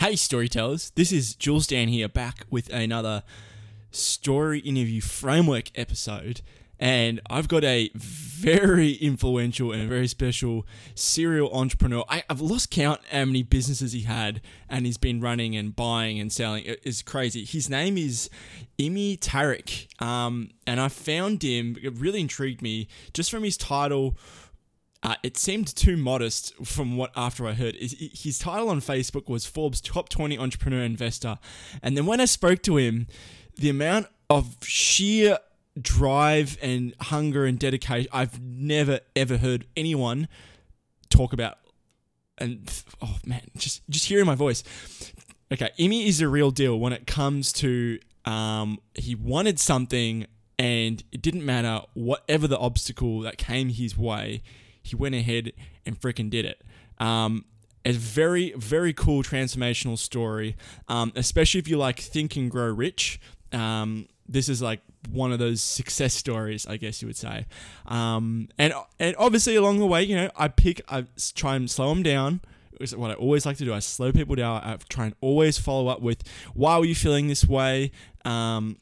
Hey, storytellers. This is Jules Dan here, back with another story interview framework episode. And I've got a very influential and very special serial entrepreneur. I, have lost count how many businesses he had, and he's been running and buying and selling. It is crazy. His name is Imi Tariq. Um, and I found him, it really intrigued me just from his title uh, it seemed too modest from what after I heard. His title on Facebook was Forbes Top 20 Entrepreneur Investor. And then when I spoke to him, the amount of sheer drive and hunger and dedication I've never ever heard anyone talk about. And oh man, just just hearing my voice. Okay, Imi is a real deal when it comes to um, he wanted something and it didn't matter whatever the obstacle that came his way he went ahead and freaking did it. Um, a very, very cool transformational story, um, especially if you like Think and Grow Rich. Um, this is like one of those success stories, I guess you would say. Um, and and obviously along the way, you know, I pick, I try and slow them down. Is what I always like to do. I slow people down. I try and always follow up with, why were you feeling this way? Um,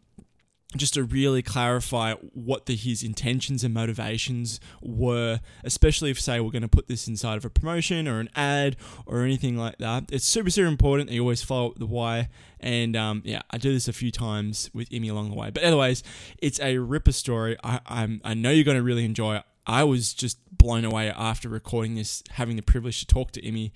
just to really clarify what the, his intentions and motivations were, especially if, say, we're going to put this inside of a promotion or an ad or anything like that. It's super, super important that you always follow up the why. And um, yeah, I do this a few times with Imi along the way. But, anyways, it's a ripper story. I, I'm, I know you're going to really enjoy it. I was just blown away after recording this, having the privilege to talk to Imi.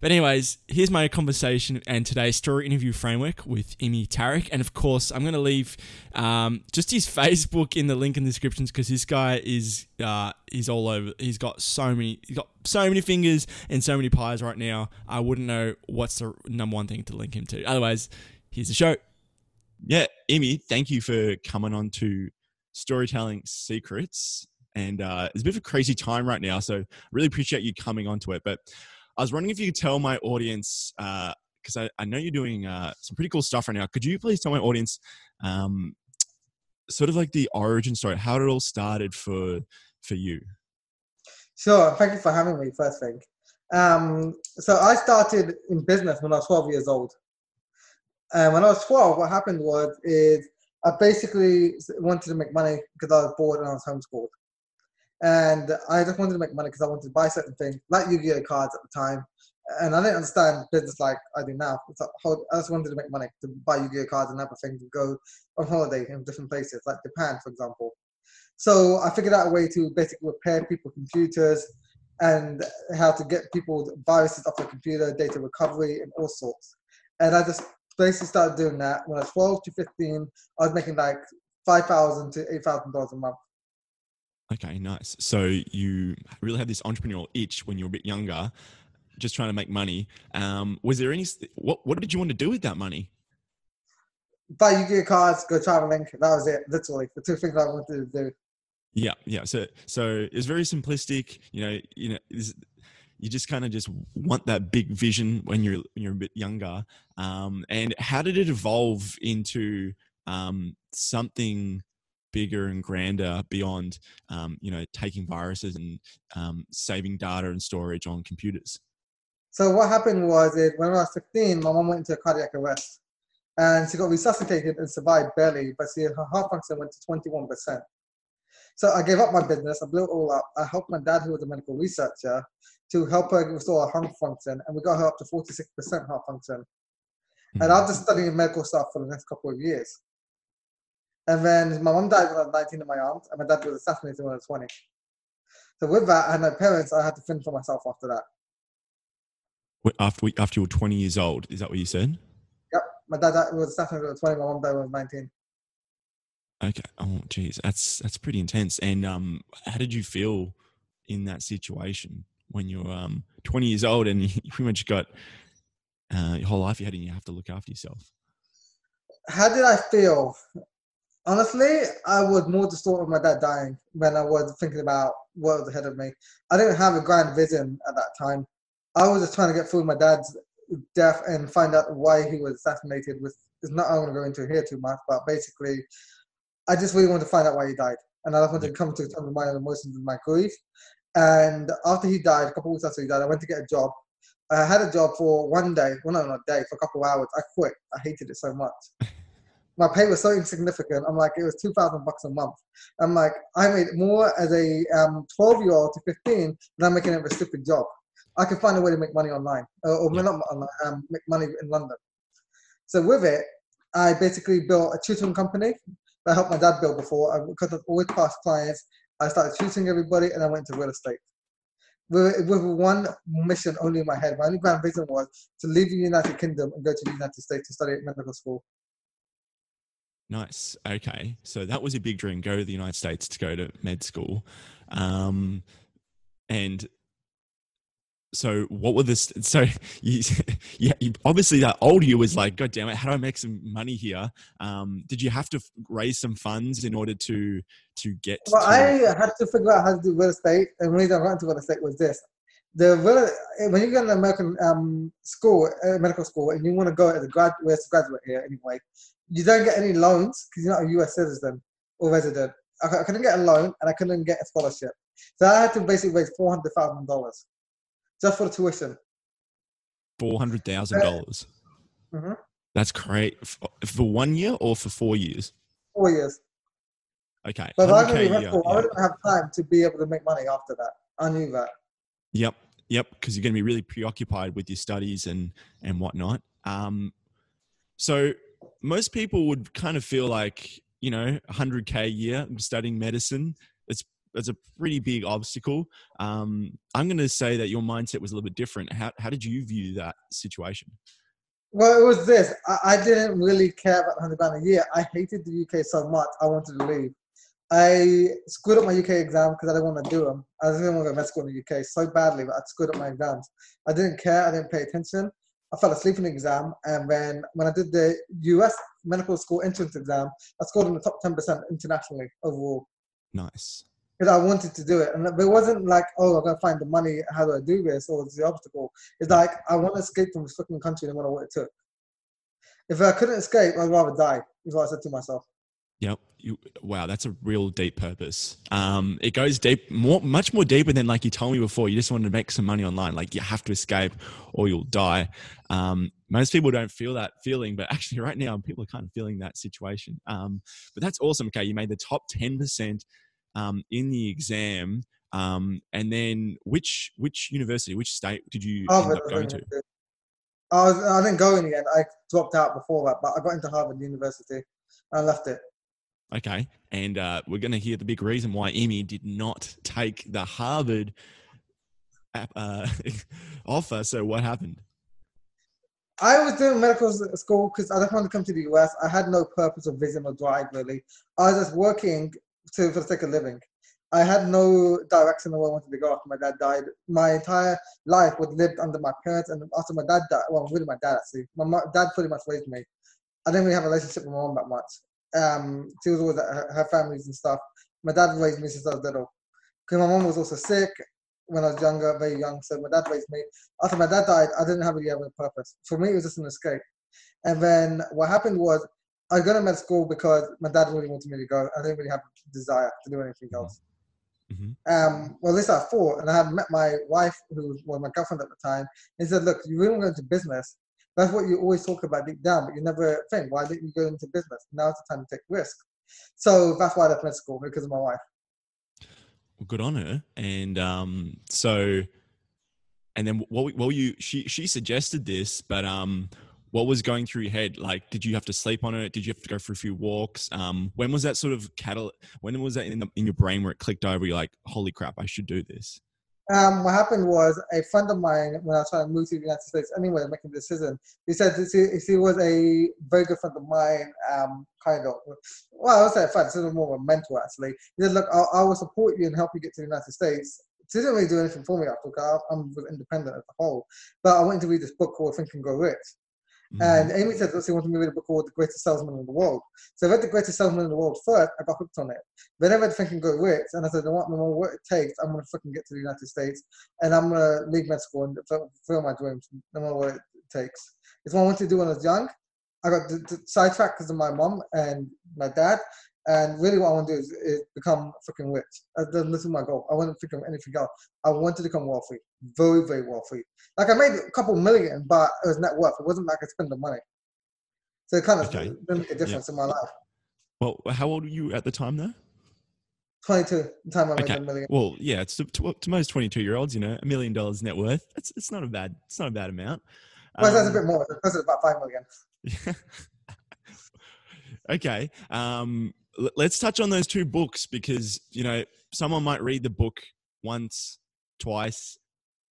But anyways, here's my conversation and today's story interview framework with Imi Tariq. And of course, I'm going to leave um, just his Facebook in the link in the descriptions because this guy is uh, he's all over. He's got so many he's got so many fingers and so many pies right now. I wouldn't know what's the number one thing to link him to. Otherwise, here's the show. Yeah, Imi, thank you for coming on to Storytelling Secrets. And uh, it's a bit of a crazy time right now, so really appreciate you coming onto it. But I was wondering if you could tell my audience, because uh, I, I, know you're doing uh, some pretty cool stuff right now. Could you please tell my audience, um, sort of like the origin story, how it all started for for you? Sure. Thank you for having me. First thing, um, so I started in business when I was 12 years old. And when I was 12, what happened was is I basically wanted to make money because I was bored and I was homeschooled and I just wanted to make money because I wanted to buy certain things, like Yu-Gi-Oh cards at the time. And I didn't understand business like I do now. I just wanted to make money to buy Yu-Gi-Oh cards and other things and go on holiday in different places, like Japan, for example. So I figured out a way to basically repair people's computers and how to get people viruses off their computer, data recovery, and all sorts. And I just basically started doing that when I was 12 to 15. I was making like five thousand to eight thousand dollars a month Okay, nice. So you really had this entrepreneurial itch when you were a bit younger, just trying to make money. Um, was there any what what did you want to do with that money? Buy Yu-Gi-Oh cards, go traveling. That was it. Literally, the two things I wanted to do. Yeah, yeah. So so it's very simplistic. You know, you know, you just kind of just want that big vision when you're when you're a bit younger. Um, and how did it evolve into um, something bigger and grander beyond um, you know taking viruses and um, saving data and storage on computers. So what happened was it when i was 15 my mom went into a cardiac arrest and she got resuscitated and survived barely but she, her heart function went to 21% so i gave up my business i blew it all up i helped my dad who was a medical researcher to help her restore her heart function and we got her up to 46% heart function. And was just studying medical stuff for the next couple of years and then my mom died when I was 19 in my arms, and my dad was assassinated when I was 20. So with that, I had no parents, I had to fend for myself after that. After after you were 20 years old, is that what you said? Yep. My dad was assassinated when I was 20. My mom died when I was 19. Okay. Oh, geez, that's that's pretty intense. And um, how did you feel in that situation when you're um 20 years old and you pretty much got uh, your whole life you had and you have to look after yourself? How did I feel? Honestly, I was more distraught with my dad dying when I was thinking about what was ahead of me. I didn't have a grand vision at that time. I was just trying to get through my dad's death and find out why he was assassinated. With it's not I'm going to go into here too much, but basically, I just really wanted to find out why he died, and I just wanted to come to terms with my emotions and my grief. And after he died, a couple of weeks after he died, I went to get a job I had a job for one day, well, no, not a day, for a couple of hours. I quit. I hated it so much. My pay was so insignificant. I'm like, it was 2000 bucks a month. I'm like, I made more as a um, 12 year old to 15 than I'm making at a stupid job. I can find a way to make money online, uh, or, or not online, um, make money in London. So with it, I basically built a tutoring company that I helped my dad build before. I, because I've always passed clients, I started tutoring everybody, and I went to real estate with, with one mission only in my head. My only grand vision was to leave the United Kingdom and go to the United States to study at medical school. Nice. Okay. So that was a big dream go to the United States to go to med school. Um, and so what were this so you, yeah you, obviously that old you was like god damn it how do i make some money here um, did you have to raise some funds in order to to get well to, i had to figure out how to do real estate and the reason i got into real estate was this the real, when you go to an american um, school uh, medical school and you want to go as a grad as a graduate here anyway you don't get any loans because you're not a us citizen or resident I, I couldn't get a loan and i couldn't get a scholarship so i had to basically raise $400000 just for the tuition. Four hundred thousand dollars. Mm-hmm. That's great for, for one year or for four years. Four years. Okay. But I didn't, year, yeah. I didn't have time to be able to make money after that. I knew that. Yep. Yep. Because you're going to be really preoccupied with your studies and and whatnot. Um, so most people would kind of feel like you know 100k a year studying medicine It's that's a pretty big obstacle. Um, I'm going to say that your mindset was a little bit different. How, how did you view that situation? Well, it was this. I, I didn't really care about 100 pound a year. I hated the UK so much. I wanted to leave. I screwed up my UK exam because I didn't want to do them. I didn't want to go to med school in the UK so badly, but I screwed up my exams. I didn't care. I didn't pay attention. I fell asleep in the exam, and then when I did the US medical school entrance exam, I scored in the top 10% internationally overall. Nice because I wanted to do it. And it wasn't like, oh, I'm gonna find the money. How do I do this? Or it's the obstacle. It's like I want to escape from this fucking country no matter what it took. If I couldn't escape, I'd rather die. Is what I said to myself. Yep. You, wow, that's a real deep purpose. Um, it goes deep, more, much more deeper than like you told me before. You just wanted to make some money online. Like you have to escape, or you'll die. Um, most people don't feel that feeling, but actually, right now, people are kind of feeling that situation. Um, but that's awesome. Okay, you made the top ten percent um, in the exam. Um, and then which which university, which state did you Harvard, end up going to? I, was, I didn't go in the end. I dropped out before that, but I got into Harvard University. I left it. Okay, and uh, we're going to hear the big reason why Imi did not take the Harvard uh, offer. So what happened? I was doing medical school because I didn't want to come to the US. I had no purpose of vision or drive really. I was just working to for the sake of living. I had no direction of where I wanted to go after my dad died. My entire life was lived under my parents, and after my dad died, well, really my dad actually. My dad pretty much raised me. I didn't really have a relationship with my mom that much. Um, she was at her, her families and stuff. My dad raised me since I was little. Because my mom was also sick when I was younger, very young. So my dad raised me. After my dad died, I didn't have really have a purpose. For me, it was just an escape. And then what happened was I got to med school because my dad really wanted me to go. I didn't really have a desire to do anything mm-hmm. else. Mm-hmm. Um, well, at least I thought, and I had met my wife, who was my girlfriend at the time. He said, "Look, you really want to go into business. That's what you always talk about deep down, but you never think, why didn't you go into business? Now's the time to take risk." So that's why I left med school because of my wife. Well, good on her. And um, so, and then what? What you? She she suggested this, but um, what was going through your head? Like, did you have to sleep on it? Did you have to go for a few walks? Um, when was that sort of cattle? When was that in, the, in your brain where it clicked over? You're like, holy crap, I should do this. Um, what happened was a friend of mine when I was trying to move to the United States anyway, making a decision. He said he, he was a very good friend of mine, um, kind of. Well, I would say a friend, sort of more of a mentor actually. He said, "Look, I, I will support you and help you get to the United States." He didn't really do anything for me after I'm independent as a whole. But I went to read this book called Think and Grow Rich. And mm-hmm. Amy said that she wanted me to read a book called The Greatest Salesman in the World. So I read The Greatest Salesman in the World first. I got hooked on it. Then I read Think and Grow Rich, and I said, no matter what it takes, I'm going to fucking get to the United States, and I'm going to leave med school and fulfill my dreams, no matter what it takes. It's what I wanted to do when I was young. I got sidetracked because of my mom and my dad, And really, what I want to do is, is become freaking rich. This is my goal. I want to of anything else. I want to become wealthy, very, very wealthy. Like I made a couple million, but it was net worth. It wasn't like I spent the money. So it kind of Okay. didn't make a difference in my life. Well, how old were you at the time, though? 22, the time I made Okay. a million. Well, yeah, it's to, to, to most twenty-two-year-olds, you know, a million dollars net worth. It's it's not a bad it's not a bad amount. Well, that's a Um, bit more. That's about 5 million. okay. Um, let's touch on those two books because you know someone might read the book once, twice,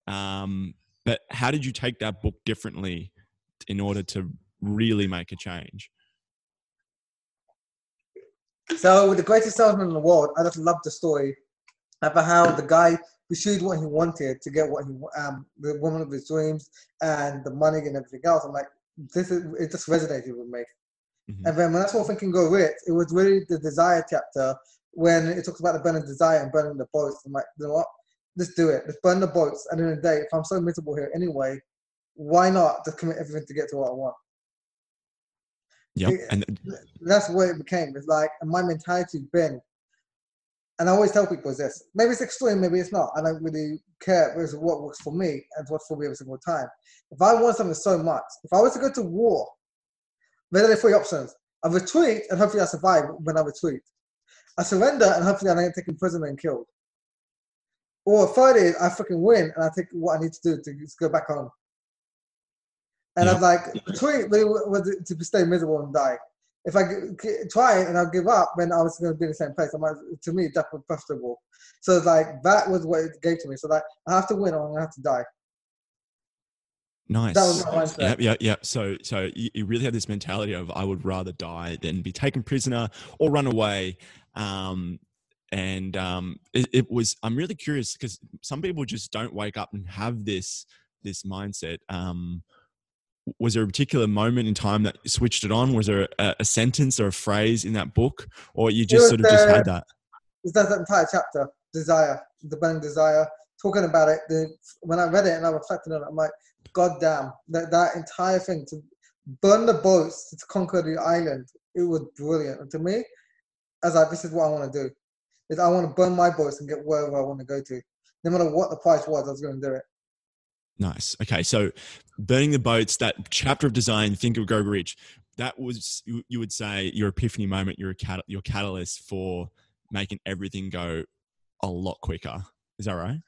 um, but how did you take that book differently in order to really make a change? So, with the greatest salesman in the world, I just love the story about how the guy pursued what he wanted to get what he um the woman of his dreams and the money and everything else. I'm like, this is it just resonated with me. Mhm. And then when I saw Think and Grow Rich, it was really the desire chapter when it talks about the burning desire and burning the boats. I'm like, you know what? Let's do it. Let's burn the boats. And in the day, if I'm so miserable here anyway, why not just commit everything to get to what I want? Yeah. And that's what it became. It's like, and my mentality's been, and I always tell people is this. Maybe it's extreme, maybe it's not. I don't really care. It's what works for me and what's for me every single time. If I want something so much, if I was to go to war, there are three options. I retreat and hopefully I survive when I retreat. I surrender and hopefully I don't get taken prisoner and killed. Or third is I fucking win and I take what I need to do to go back home. And Yeah. I'm like, retreat really was to stay miserable and die. If I try and I give up, then I was going to be in the same place. I'm like, to me, death was preferable. So it's like that was what it gave to me. So like, I have to win or I have to die. Nice. That was my mindset. Yep, yep, yep. So, so you, you really have this mentality of I would rather die than be taken prisoner or run away. Um, and um, it, it was. I'm really curious because some people just don't wake up and have this this mindset. Um, was there a particular moment in time that switched it on? Was there a, a sentence or a phrase in that book, or you just sort of just had that? It's that entire chapter, desire, the burning desire, talking about it. The, when I read it and I reflected on it, I'm like, God damn, that, that entire thing to burn the boats to conquer the island, it was brilliant. And to me, as I was like, this is what I want to do. Is I want to burn my boats and get wherever I want to go to. No matter what the price was, I was going to do it. Nice. Okay, so burning the boats, that chapter of design, Think and Grow Rich, that was you, you would say your epiphany moment, your cat, your catalyst for making everything go a lot quicker. Is that right?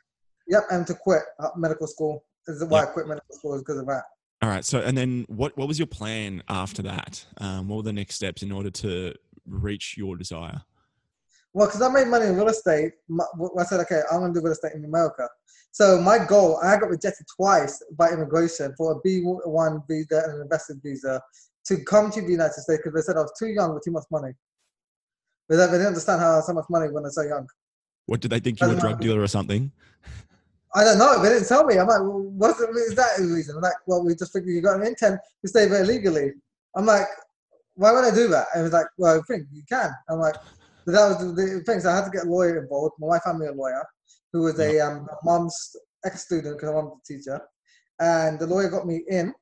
Yep, and to quit uh, medical school. This is why Yep. I quit medical school is because of that. All right. So, and then what what was your plan after that? Um, what were the next steps in order to reach your desire? Well, because I made money in real estate, my, I said, okay, I'm going to do real estate in America. So my goal, I got rejected twice by immigration for a B1 visa and an invested visa to come to the United States because they said I was too young with too much money. But they didn't understand how I had so much money when I was so young. What did they think you were a drug dealer or something? I don't know. They didn't tell me. I'm like, well, what's the, is that the reason? I'm like, well, we just figured you got an intent to stay there legally. I'm like, why would I do that? And it was like, well, I think you can. I'm like, but that was the, thing. So I had to get a lawyer involved. My wife found me a lawyer who was a um, mom's ex-student because my mom's a teacher. And the lawyer got me in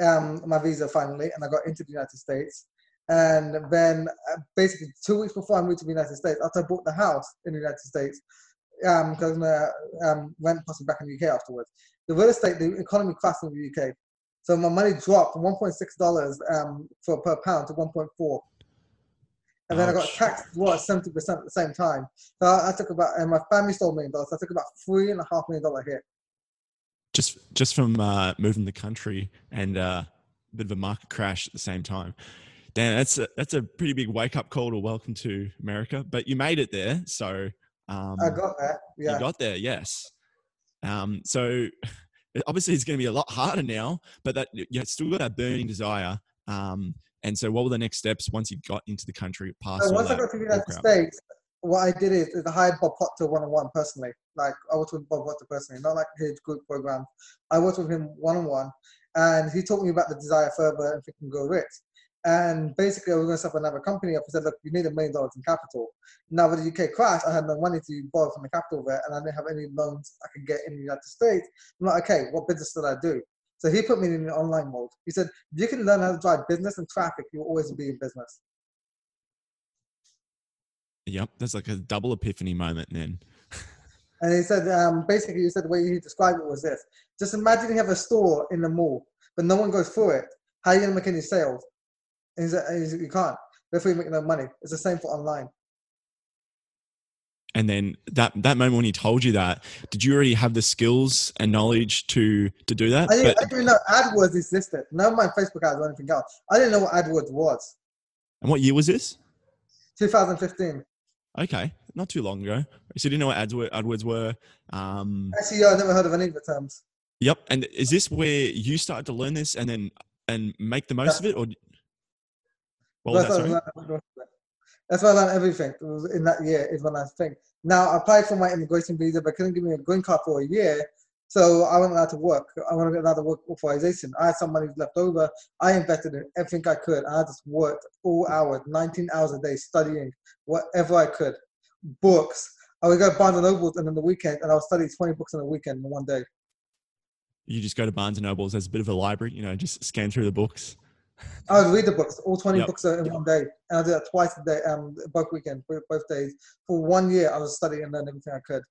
um, my visa finally, and I got into the United States. And then uh, basically two weeks before I moved to the United States, after I bought the house in the United States, um, because I um, went possibly back in the UK afterwards. The real estate, the economy crashed in the UK. So my money dropped from $1.6 um, for per pound to 1.4. And then I got taxed what 70% at the same time. So I, I took about, and my family stole a million dollars. So I took about three and a half million dollar hit. Just just from uh, moving the country and uh, a bit of a market crash at the same time. Dan, that's a, that's a pretty big wake up call to welcome to America. But you made it there, so um, I got that. Yeah. You got there, yes. Um, so obviously it's going to be a lot harder now, but that you still got that burning desire. Um, and so, what were the next steps once you got into the country? Past So once I got to the United? States, what I did is, is I hired Bob Proctor one on one personally. Like I worked with Bob Proctor personally, not like his group program. I worked with him one on one, and he taught me about the desire further and Think and Grow Rich. And basically, I was going to set up another company up. I said, look, you need a million dollars in capital. Now, with the UK crash, I had no money to borrow from the capital there, and I didn't have any loans I could get in the United States. I'm like, okay, what business should I do? So he put me in the online mode. He said, if you can learn how to drive business and traffic, you'll always be in business. Yep, that's like a double epiphany moment then. And he said, um, basically, he said the way he described it was this: just imagine you have a store in the mall, but no one goes through it. How are you gonna make any sales? And he said, and he you can't. Therefore, you make no money. It's the same for online. And then that that moment when he told you that, did you already have the skills and knowledge to to do that? I didn't, But- I didn't know AdWords existed. Never my Facebook ads or anything else. I didn't know what AdWords was. and what year was this? 2015. Okay, not too long ago. So you didn't know what ads were, AdWords were. Um, SEO, I never heard of any of the terms. yep. And is this where you started to learn this and then and make the most of it, or that? That's, why I learned, that's why I learned everything It was in that year is when I think. Now I applied for my immigration visa, but couldn't give me a green card for a year. So I wasn't allowed to work. I to get another work authorization. I had some money left over. I invested in everything I could. I just worked all hours, 19 hours a day, studying whatever I could. Books. I would go to Barnes and Nobles and on the weekend, and I would study 20 books in a weekend in one day. You just go to Barnes and Nobles as a bit of a library, you know, just scan through the books. I would read the books, all 20 Yep. books in one day. And I did that twice a day, um, both weekends, both both days. For one year, I was studying and learning everything I could.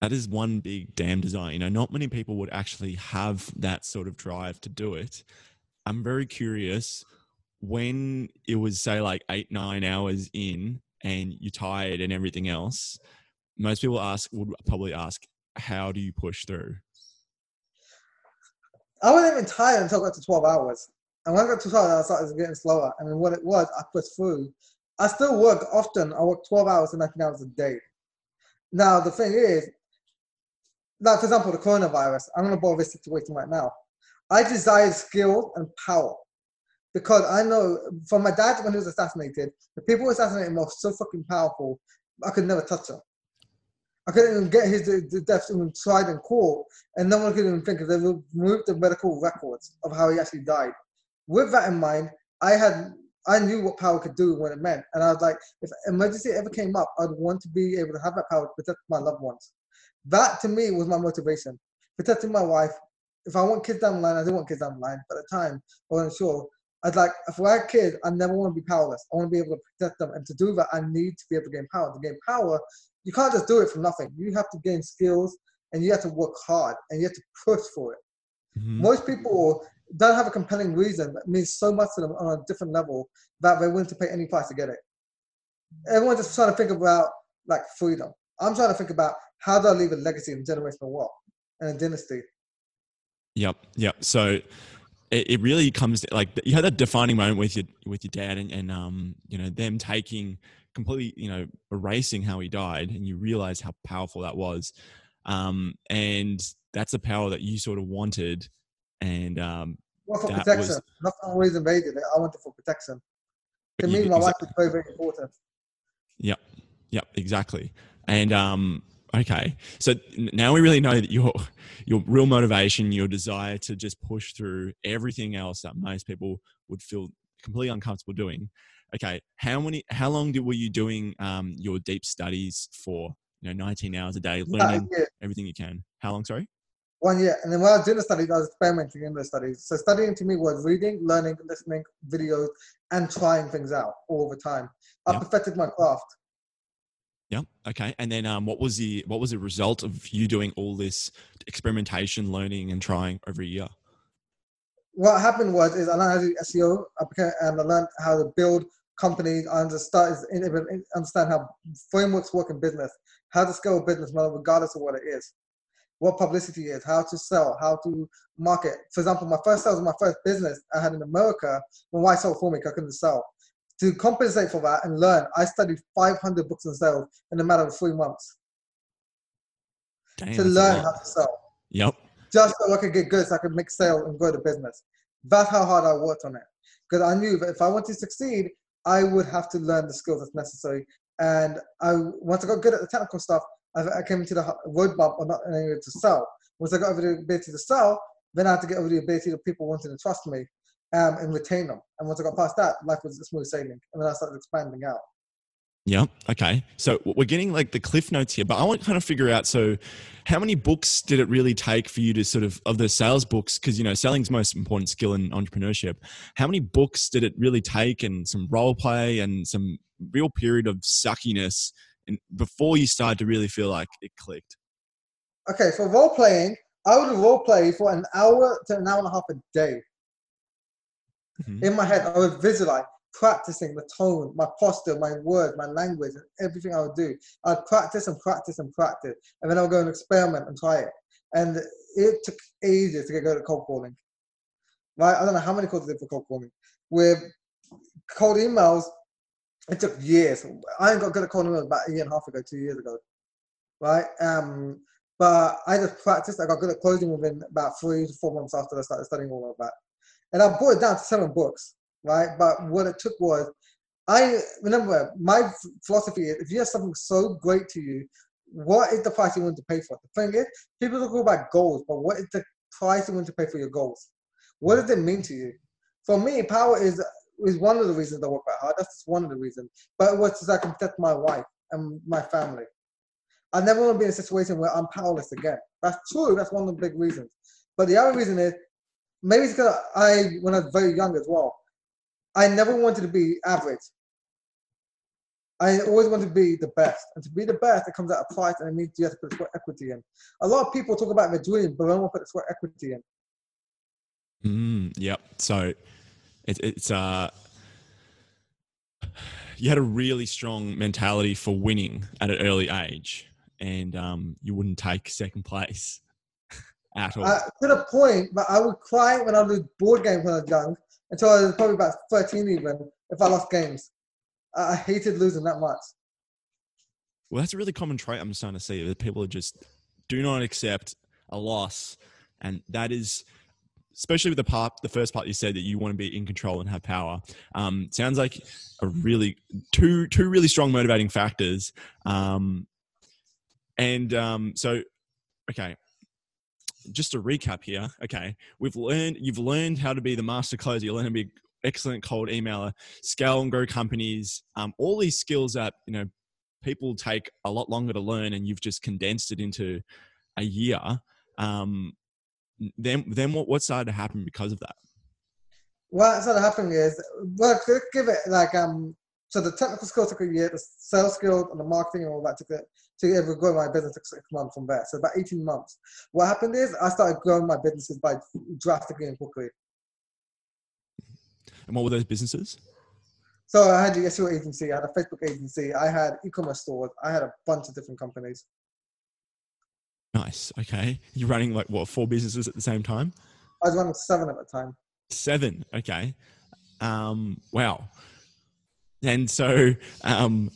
That is one big damn desire. You know, not many people would actually have that sort of drive to do it. I'm very curious when it was, say, like eight, nine hours in and you're tired and everything else. Most people ask, would probably ask, how do you push through? I wasn't even tired until I got to 12 hours. And when I got to 12 hours, I started getting slower. And what it was, I pushed through. I still work often. I work 12 hours to 19 hours a day. Now, the thing is, like, for example, the coronavirus, I'm going to bore this situation right now. I desired skill and power because I know from my dad when he was assassinated, the people who assassinated him were so fucking powerful, I could never touch them. I couldn't even get his death even tried in court, and no one could even think of they removed the medical records of how he actually died. With that in mind, I had I knew what power could do when it meant, and I was like, if emergency ever came up, I'd want to be able to have that power to protect my loved ones. That to me was my motivation, protecting my wife. If I want kids down the line, I didn't want kids down the line. But at the time, I wasn't sure. I'd like, if I had kids, I never want to be powerless. I want to be able to protect them. And to do that, I need to be able to gain power. To gain power, you can't just do it from nothing. You have to gain skills and you have to work hard and you have to push for it. Mhm. Most people don't have a compelling reason that means so much to them on a different level that they're willing to pay any price to get it. Everyone's just trying to think about like freedom. I'm trying to think about how do I leave a legacy and generational wealth and a dynasty. Yep, yep. So it, it really comes to, like you had that defining moment with your with your dad and, and um you know them taking completely you know erasing how he died and you realize how powerful that was um and that's a power that you sort of wanted and um Well, for That protection, was- not for always invaded. I wanted for protection. To me, did my exa- wife is very, very important. Yep. Yep. Exactly. And um, okay, so now we really know that your your real motivation, your desire to just push through everything else that most people would feel completely uncomfortable doing. Okay, how many? How long did, were you doing um, your deep studies for? You know, 19 hours a day, learning year, everything you can. How long? Sorry. one year. And then when I was doing the studies, I was experimenting in the studies. So studying to me was reading, learning, listening, videos, and trying things out all the time. I Yeah. perfected my craft. Yep. Okay. And then, um, what was the what was the result of you doing all this experimentation, learning, and trying over a year? what happened was is I learned how to do SEO. And I learned how to build companies. I understand understand how frameworks work in business, how to scale a business model regardless of what it is, what publicity is, how to sell, how to market. For example, my first sales my first business I had in America. When I sold for me, 'cause I couldn't sell. To compensate for that and learn, I studied 500 books on sales in a matter of three months Damn, to learn how to sell. Yep. just so I could get good, so I could make sales and grow the business. That's how hard I worked on it. Because I knew that if I want to succeed, I would have to learn the skills that's necessary. And I once I got good at the technical stuff, I, I came into the road bump of not being able to sell. Once I got over the ability to sell, then I had to get over the ability of people wanting to trust me um, and retain them. And once I got past that, life was smooth sailing. And then I started expanding out. Yeah. Okay. So we're getting like the cliff notes here, but I want to kind of figure out. So, how many books did it really take for you to sort of of the sales books? Because you know, selling's most important skill in entrepreneurship. How many books did it really take, and some role play and some real period of suckiness and before you started to really feel like it clicked? Okay, for role playing, I would role play for an hour to an hour and a half a day. Mm-hmm. In my head, I would visualize practicing the tone, my posture, my words, my language, everything I would do. I'd practice and practice and practice, and then I would go and experiment and try it. And it took ages to get good at cold calling. Right? I don't know how many calls I did for cold calling. With cold emails, it took years. I got good at cold emails about a year and a half ago, two years ago. Right? Um, but I just practiced. I got good at closing within about three to four months after I started studying all of that. And I it down to seven books, right? But what it took was, I remember my philosophy is if you have something so great to you, what is the price you want to pay for it? The thing is, people talk about goals, but what is the price you want to pay for your goals? What does it mean to you? For me, power is is one of the reasons I work that hard. That's one of the reasons. But it was I can protect my wife and my family. I never want to be in a situation where I'm powerless again. That's true. That's one of the big reasons. But the other reason is maybe it's because I, when I was very young as well, I never wanted to be average. I always wanted to be the best. And to be the best, it comes at a price and it means you have to put sweat equity in. A lot of people talk about their dream, but they don't want to put the sweat equity in. Mm, yep. So it, it's, uh, you had a really strong mentality for winning at an early age and um, you wouldn't take second place at all. Uh, to the point, but I would cry when I was board games when I was young until I was probably about 13 even if I lost games. I hated losing that much. Well, that's a really common trait I'm starting to see that people just do not accept a loss. And that is, especially with the part, the first part you said that you want to be in control and have power. Um, sounds like a really two two really strong motivating factors. Um, and um, so, okay, just to recap here. Okay, we've learned you've learned how to be the master closer. You learn to be excellent cold emailer, scale and grow companies. Um, all these skills that you know people take a lot longer to learn, and you've just condensed it into a year. Um, then, then what what started to happen because of that? What started happening is, well, give it like um. So the technical skills took a year, the sales skills and the marketing and all that took it to ever grow my business took six months from there. So about 18 months. What happened is I started growing my businesses by drastically and quickly. And what were those businesses? So I had a SEO agency, I had a Facebook agency, I had e-commerce stores, I had a bunch of different companies. Nice. Okay. You're running like what, four businesses at the same time? I was running seven at the time. Seven. Okay. Um, wow. And so, um,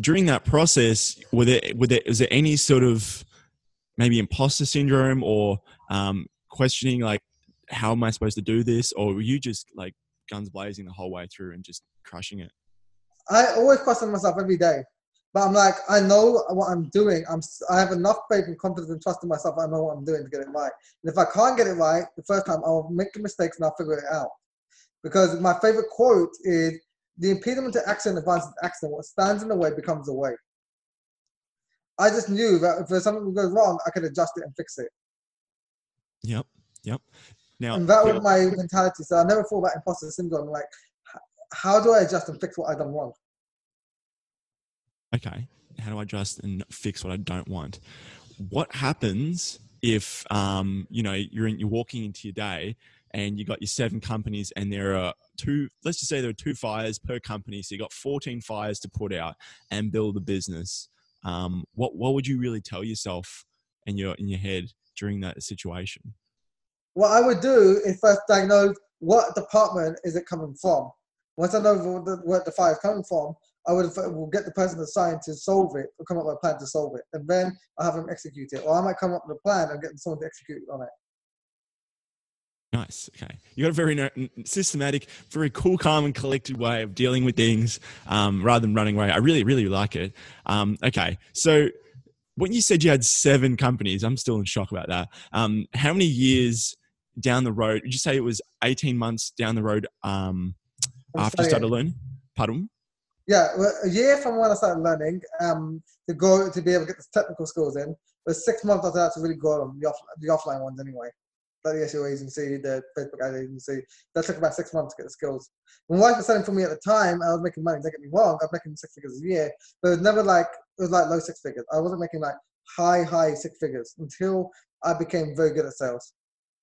during that process, were there, were there, was there any sort of maybe imposter syndrome or um, questioning like, how am I supposed to do this? Or were you just like guns blazing the whole way through and just crushing it? I always question myself every day. But I'm like, I know what I'm doing. I'm, I have enough faith and confidence and trust in myself. I know what I'm doing to get it right. And if I can't get it right the first time, I'll make mistakes and I'll figure it out. Because my favorite quote is, the impediment to action advances action. What stands in the way becomes the way. I just knew that if there's something goes wrong, I could adjust it and fix it. Yep. Yep. Now, and that was my mentality. So I never thought about imposter syndrome. Like, how do I adjust and fix what I done wrong? Okay. How do I adjust and fix what I don't want? What happens if um, you know you're in, you're walking into your day and you got your seven companies and there are two let's just say there are two fires per company so you got 14 fires to put out and build a business um, what what would you really tell yourself in your in your head during that situation what i would do is first diagnose what department is it coming from once i know where the, fire is coming from I would get the person assigned to solve it or come up with a plan to solve it, and then I have them execute it. Or I might come up with a plan and get someone to execute on it. Nice. Okay. You got a very systematic, very cool, calm, and collected way of dealing with things um, rather than running away. I really, really like it. Um, okay. So, when you said you had seven companies, I'm still in shock about that. Um, how many years down the road? Did you say it was 18 months down the road um, after you started learning? Pardon? Yeah, well, a year from when I started learning um, to go to be able to get the technical skills in. But six months after that to really grow them, the, off, the offline ones anyway. Like the SEO agency, the Facebook ad agency. That took about six months to get the skills. My wife was selling for me at the time. I was making money. Don't get me wrong. I was making six figures a year, but it was never like it was like low six figures. I wasn't making like high high six figures until I became very good at sales.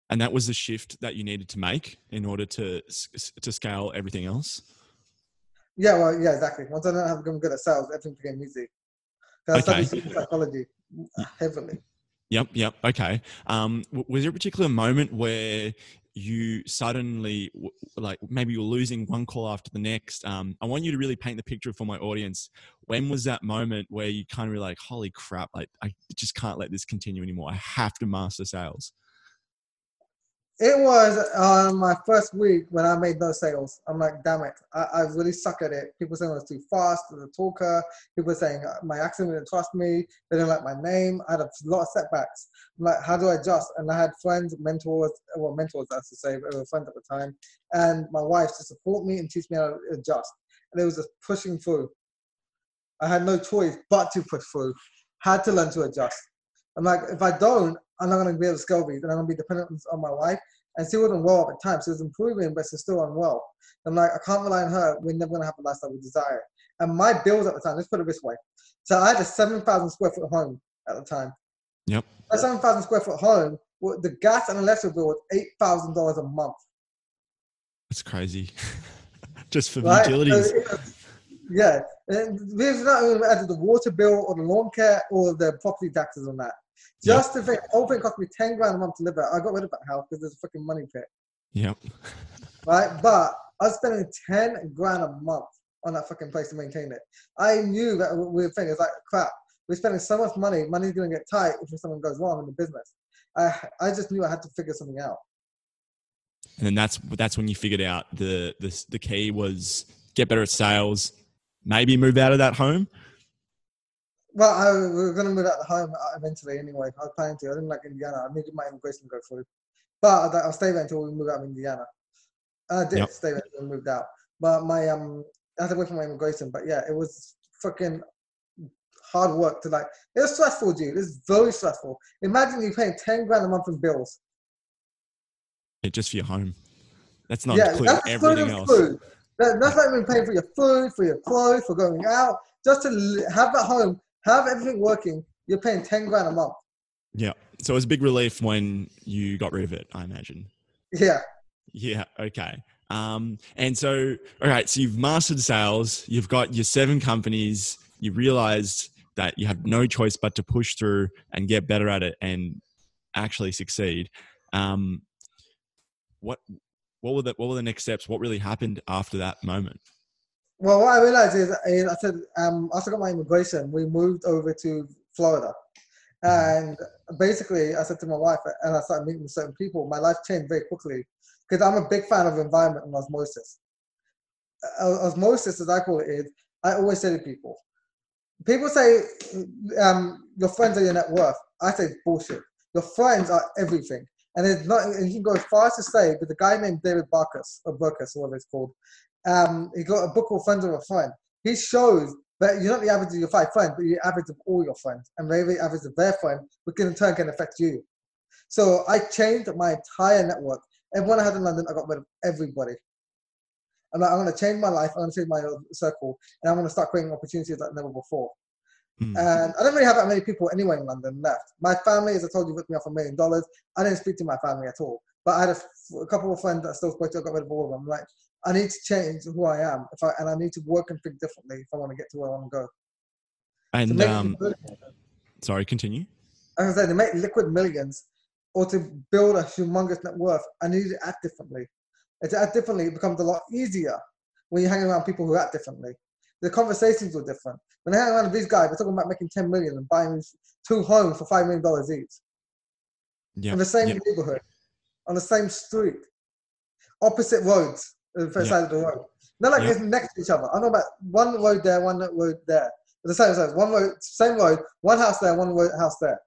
And that was the shift that you needed to make in order to to scale everything else. Yeah, well, yeah, exactly. Once I learned how to become good at sales, everything became easy. I Okay. studied psychology heavily. Yep, yep. Okay. Um, was there a particular moment where you suddenly, like, maybe you were losing one call after the next? Um, I want you to really paint the picture for my audience. When was that moment where you kind of were like, "Holy crap! Like, I just can't let this continue anymore. I have to master sales." It was on my first week when I made no sales. I'm like, damn it, I, I really suck at it. People saying I was too fast as a talker. People saying uh, my accent didn't trust me. They didn't like my name. I had a lot of setbacks. I'm like, how do I adjust? And I had friends, mentors, well, mentors, I should say, but were friends at the time, and my wife to support me and teach me how to adjust. And it was just pushing through. I had no choice but to push through. Had to learn to adjust. I'm like, if I don't, I'm not going to be able to scale these, and I'm going to be dependent on my wife. And she wasn't well at the time. She was improving, but she's still unwell. I'm like, I can't rely on her. We're never going to have the lifestyle we desire. And my bills at the time, let's put it this way. So I had a 7,000 square foot home at the time. Yep. A 7,000 square foot home, the gas and electric bill was $8,000 a month. That's crazy. just for Right? utilities. So was- yeah. And this is not even added the water bill or the lawn care or the property taxes on that. Yep. Just the thing, whole thing cost me 10 grand a month to live there. I got rid of that house because there's a fucking money pit. Yep. right? But I was spending 10 grand a month on that fucking place to maintain it. I knew that weird thing. It's like, crap, we're spending so much money, money's going to get tight if something goes wrong in the business. I, I just knew I had to figure something out. And then that's that's when you figured out the the the key was get better at sales. Maybe move out of that home. Well, I, we were going to move out of the home uh, eventually anyway. I was planning to. I didn't like Indiana. I needed my immigration to go through. But I- I'll stay there until we move out of Indiana. I did Yep. stay there until we moved out. But my, um, I had to wait for my immigration. But yeah, it was fucking hard work to like, it was stressful, dude. It was very stressful. Imagine you paying 10 grand a month in bills. Yeah, just for your home. That's not yeah, including that's everything else. food. That, that's not even paying for your food, for your clothes, for going out. Just to have that home, have everything working, you're paying 10 grand a month. Yeah. So it was a big relief when you got rid of it, I imagine. Yeah. Yeah. Okay. Um, and so, all right. So you've mastered sales. You've got your seven companies. You realized that you have no choice but to push through and get better at it and actually succeed. Um, what what were the what were the next steps? What really happened after that moment? Well, what I realized is, is I said, um, after I got my immigration, we moved over to Florida. And basically, I said to my wife, and I started meeting certain people, my life changed very quickly because I'm a big fan of environment and osmosis. Osmosis, as I call it, is I always say to people, people say um, your friends are your net worth. I say bullshit. Your friends are everything. And it's not, and he can go as far as to say, but the guy named David Barkus, or Burkus, or whatever it's called, um, he got a book called Friends of a Friend. He shows that you're not the average of your five friends, but you're the average of all your friends. And maybe the average of their friend, which in turn can affect you. So I changed my entire network. Everyone I had in London, I got rid of everybody. I'm like, I'm going to change my life. I'm going to change my circle. And I'm going to start creating opportunities like never before. Hmm. And I don't really have that many people anyway in London left. My family, as I told you, ripped me off a million dollars. I didn't speak to my family at all. But I had a, f- a couple of friends that I still spoke to. I got rid of all of them. I'm like, I need to change who I am, if I, and I need to work and think differently if I want to get to where I want to go. And make, um, sorry, continue. as I said, to make liquid millions or to build a humongous net worth, I need to act differently. And to act differently, it becomes a lot easier when you're hanging around people who act differently. The conversations were different. When I hang around with these guys, they're talking about making 10 million and buying two homes for $5 million each. Yeah. in the same yeah. neighborhood, on the same street, opposite roads, the first Yeah. side of the road. Not like Yeah. it's next to each other. I know about one road there, one road there. The same size, one road, same road, one house there, one road, house there.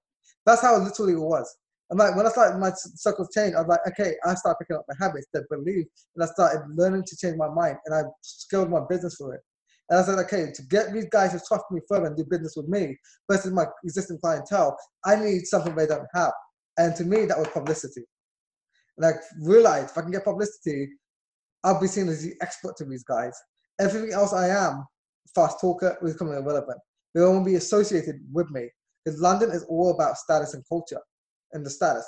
That's how literally it literally was. And like when I started my c- circle of change, I was like, okay, I started picking up my habits that believe, and I started learning to change my mind, and I scaled my business for it. And I said, okay, to get these guys to trust me further and do business with me versus my existing clientele, I need something they don't have. And to me, that was publicity. And I realized if I can get publicity, I'll be seen as the expert to these guys. Everything else I am, fast talker, is becoming irrelevant. They won't be associated with me. Because London is all about status and culture and the status.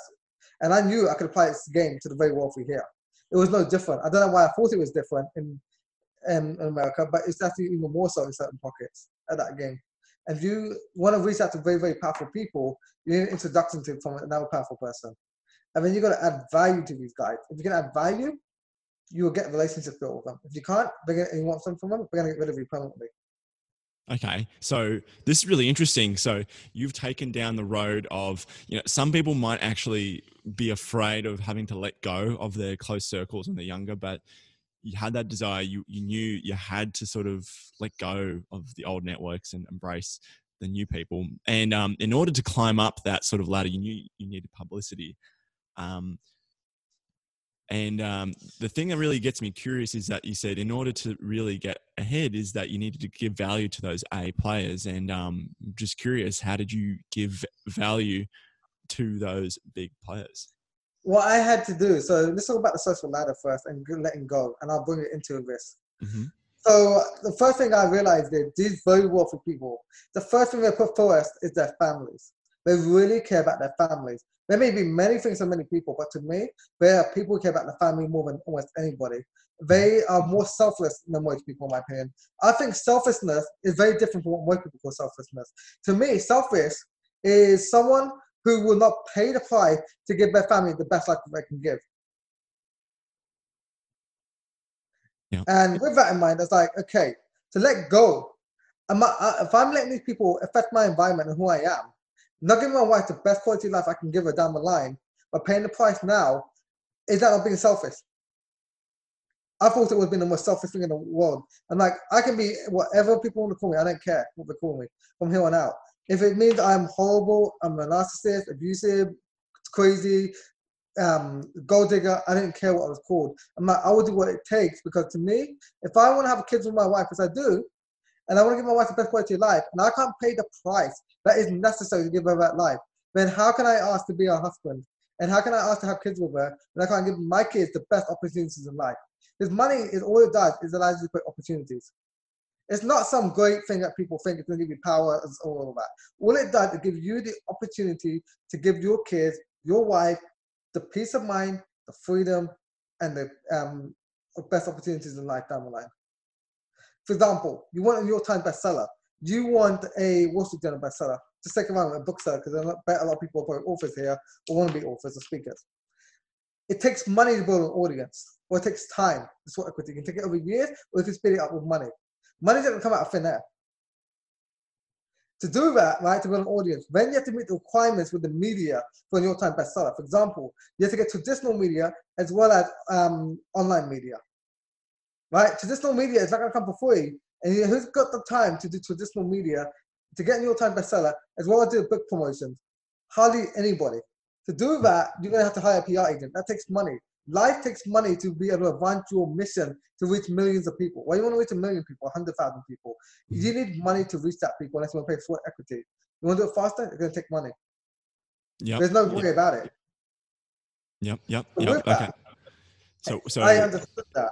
And I knew I could apply this game to the very wealthy here. It was no different. I don't know why I thought it was different in, in America, but it's actually even more so in certain pockets at that game. And if you want to reach out to very, very powerful people, you need an introduction to from another powerful person. And then you got to add value to these guys. If you can add value, you will get relationships built with them. If you can't, and you want something from them, they're going to get rid of you permanently. Okay, so this is really interesting. So you've taken down the road of, you know, some people might actually be afraid of having to let go of their close circles when they're younger, but you had that desire. You you knew you had to sort of let go of the old networks and embrace the new people. And um, in order to climb up that sort of ladder, you knew you needed publicity. Um, and um, the thing that really gets me curious is that you said in order to really get ahead is that you needed to give value to those A players. And um, just curious, how did you give value to those big players? What I had to do, so let's talk about the social ladder first and letting go, and I'll bring it into this. Mm-hmm. So the first thing I realized is these very wealthy people, the first thing they put first is their families. They really care about their families. There may be many things and many people, but to me, there are people who care about the family more than almost anybody. They are more selfless than most people, in my opinion. I think selflessness is very different from what most people call selflessness. To me, selfish is someone who will not pay the price to give their family the best life they can give. Yeah. And with that in mind, it's like, okay, to let go. I, if I'm letting these people affect my environment and who I am, not giving my wife the best quality life I can give her down the line, but paying the price now, is that not being selfish? I thought it would been the most selfish thing in the world. I'm like, I can be whatever people want to call me. I don't care what they call me from here on out. If it means I'm horrible, I'm a narcissist, abusive, crazy, um, gold digger, I didn't care what I was called. I'm like, I do what it takes because to me, if I want to have kids with my wife, as I do, and I want to give my wife the best quality of life, and I can't pay the price that is necessary to give her that life, then how can I ask to be her husband? And how can I ask to have kids with her when I can't give my kids the best opportunities in life? Because money is all it does is allows you to create opportunities. It's not some great thing that people think it's going to give you power and all of that. All it does is give you the opportunity to give your kids, your wife, the peace of mind, the freedom, and the um, best opportunities in life down the line. For example, you want a New York Times bestseller. You want a Wall Street Journal bestseller. Just take around a bookseller because I bet a lot of people are authors here or want to be authors or speakers. It takes money to build an audience, or it takes time. That's what equity. You can take it over years, or you can speed it up with money. Money doesn't come out of thin air. To do that, right, to build an audience, then you have to meet the requirements with the media for a New York Times bestseller. For example, you have to get traditional media as well as um, online media right? Traditional media is not going to come for free. And who's got the time to do traditional media to get New York Times bestseller as well as do book promotions? Hardly anybody. To do that, you're going to have to hire a PR agent. That takes money. Life takes money to be able to advance your mission to reach millions of people. Why you want to reach a million people, 100,000 people? You need money to reach that people unless you want to pay sweat equity. You want to do it faster? It's going to take money. Yep. There's no way about it. Yep, yep, so yep. Okay. So, so I understood that.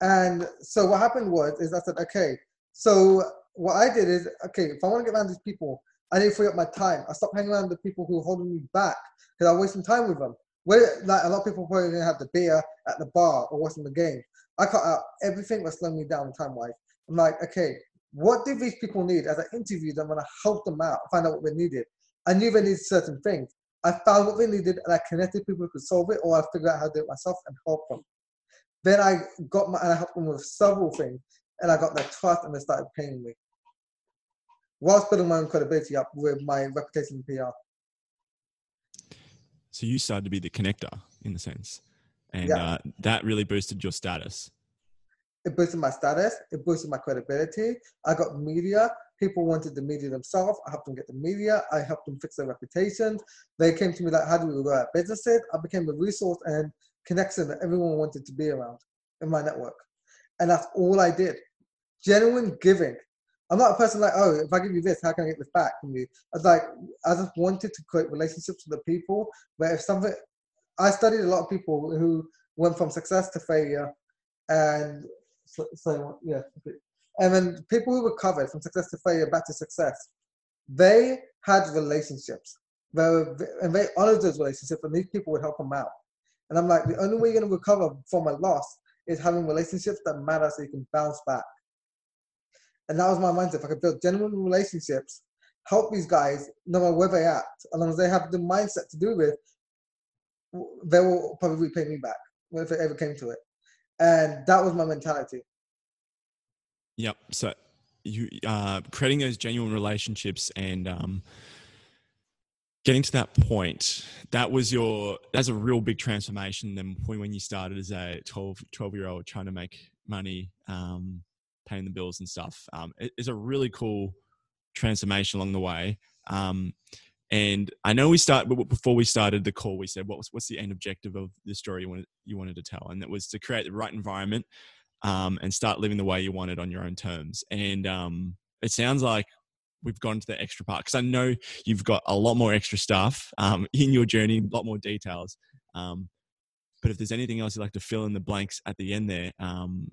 And so what happened was, is I said, okay, so what I did is, okay, if I want to get around these people, I need to free up my time. I stopped hanging around the people who are holding me back because I was wasting time with them. Where like a lot of people probably gonna have the beer at the bar or watching the game. I cut out everything that's slowing me down time wise. I'm like, okay, what do these people need? As I interviewed them and I help them out, find out what they needed. I knew they needed certain things. I found what they needed and I connected people who could solve it, or I figured out how to do it myself and help them. Then I got my, and I helped them with several things, and I got their trust, and they started paying me. Whilst building my own credibility up with my reputation in PR. So you started to be the connector in the sense, and yeah. uh, that really boosted your status. It boosted my status. It boosted my credibility. I got media. People wanted the media themselves. I helped them get the media. I helped them fix their reputations. They came to me like, "How do we go at businesses?" I became a resource and connection that everyone wanted to be around in my network. And that's all I did. Genuine giving. I'm not a person like, oh, if I give you this, how can I get this back from you? I was like, I just wanted to create relationships with the people where if something, I studied a lot of people who went from success to failure, and so, so yeah, and then people who recovered from success to failure back to success, they had relationships. They were, and they honored those relationships, and these people would help them out. And I'm like, the only way you're going to recover from a loss is having relationships that matter so you can bounce back. And that was my mindset. If I could build genuine relationships, help these guys, no matter where they at, as long as they have the mindset to do with, they will probably pay me back if it ever came to it. And that was my mentality. Yep. So you uh, creating those genuine relationships and um, getting to that point that was your that's a real big transformation than when you started as a 12 12 year old trying to make money um, paying the bills and stuff. Um, it, it's a really cool transformation along the way. Um, and i know we start before we started the call we said what was what's the end objective of the story you wanted you wanted to tell? And that was to create the right environment um, and start living the way you wanted on your own terms. And um, it sounds like we've gone to the extra part because I know you've got a lot more extra stuff um, in your journey, a lot more details. Um, but if there's anything else you'd like to fill in the blanks at the end there, um,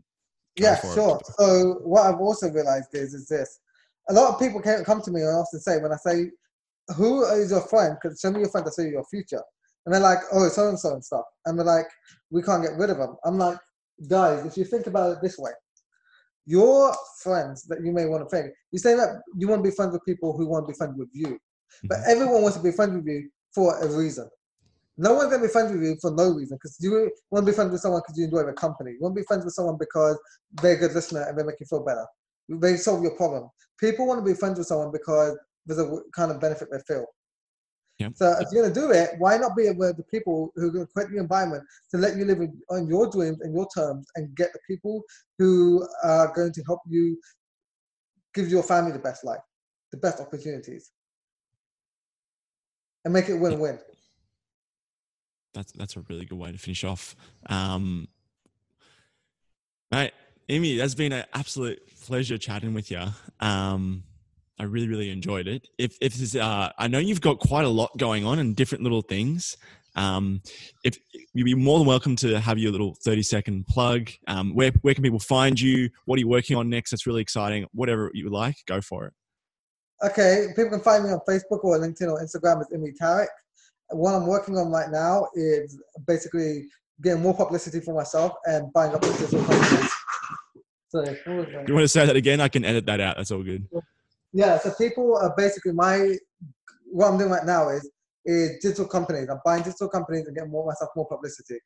yeah, sure. It. So what I've also realized is is this: a lot of people can't come to me and often say when I say, "Who is your friend?" Because show me your friend to see your future, and they're like, "Oh, so and so and stuff," and they're like, "We can't get rid of them." I'm like, guys, if you think about it this way, your friends that you may want to friend. You say that you want to be friends with people who want to be friends with you, but mm-hmm. everyone wants to be friends with you for a reason. No one's gonna be friends with you for no reason because you want to be friends with someone because you enjoy their company. You want to be friends with someone because they're a good listener and they make you feel better. They solve your problem. People want to be friends with someone because there's a kind of benefit they feel. Yep. So if you're going to do it, why not be with the people who are going to create the environment to let you live on your dreams and your terms and get the people who are going to help you give your family the best life, the best opportunities, and make it win-win. That's that's a really good way to finish off. Um, mate, Imi, that's been an absolute pleasure chatting with you. Um, I really, really enjoyed it. If if there's, uh, I know you've got quite a lot going on and different little things. Um, if you'd be more than welcome to have your little 30 second plug. Um, where where can people find you? What are you working on next? That's really exciting. Whatever you like, go for it. Okay, people can find me on Facebook or LinkedIn or Instagram as Imi Tarek. What I'm working on right now is basically getting more publicity for myself and buying up digital companies. So, you want to say that again? I can edit that out. That's all good. Yeah, so people are basically my what I'm doing right now is is digital companies. I'm buying digital companies and getting more myself more publicity.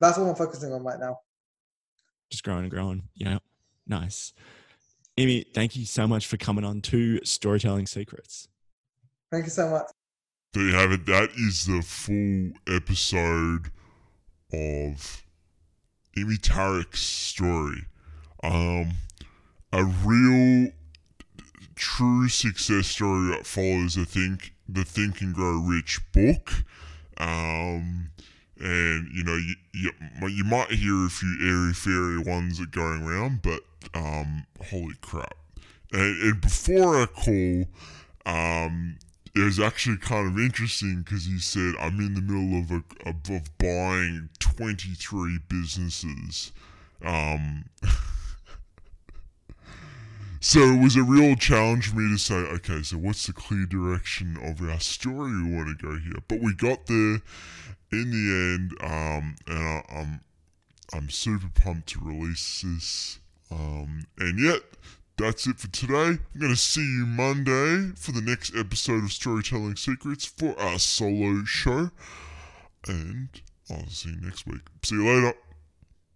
That's what I'm focusing on right now. Just growing and growing. Yeah. Nice. Imi, thank you so much for coming on to Storytelling Secrets. Thank you so much. There you have it. That is the full episode of Imi Tarek's story. Um, a real true success story that follows the think the Think and Grow Rich book. Um, and you know you, you, you might hear a few airy fairy ones that going around, but um, holy crap! And, and before our call, um, it was actually kind of interesting because he said I'm in the middle of a, of, of buying 23 businesses. Um, So it was a real challenge for me to say, okay, so what's the clear direction of our story we want to go here? But we got there in the end, um, and I, am I'm, I'm super pumped to release this. Um, and yet, that's it for today. I'm going to see you Monday for the next episode of Storytelling Secrets for our solo show. And I'll see you next week. See you later.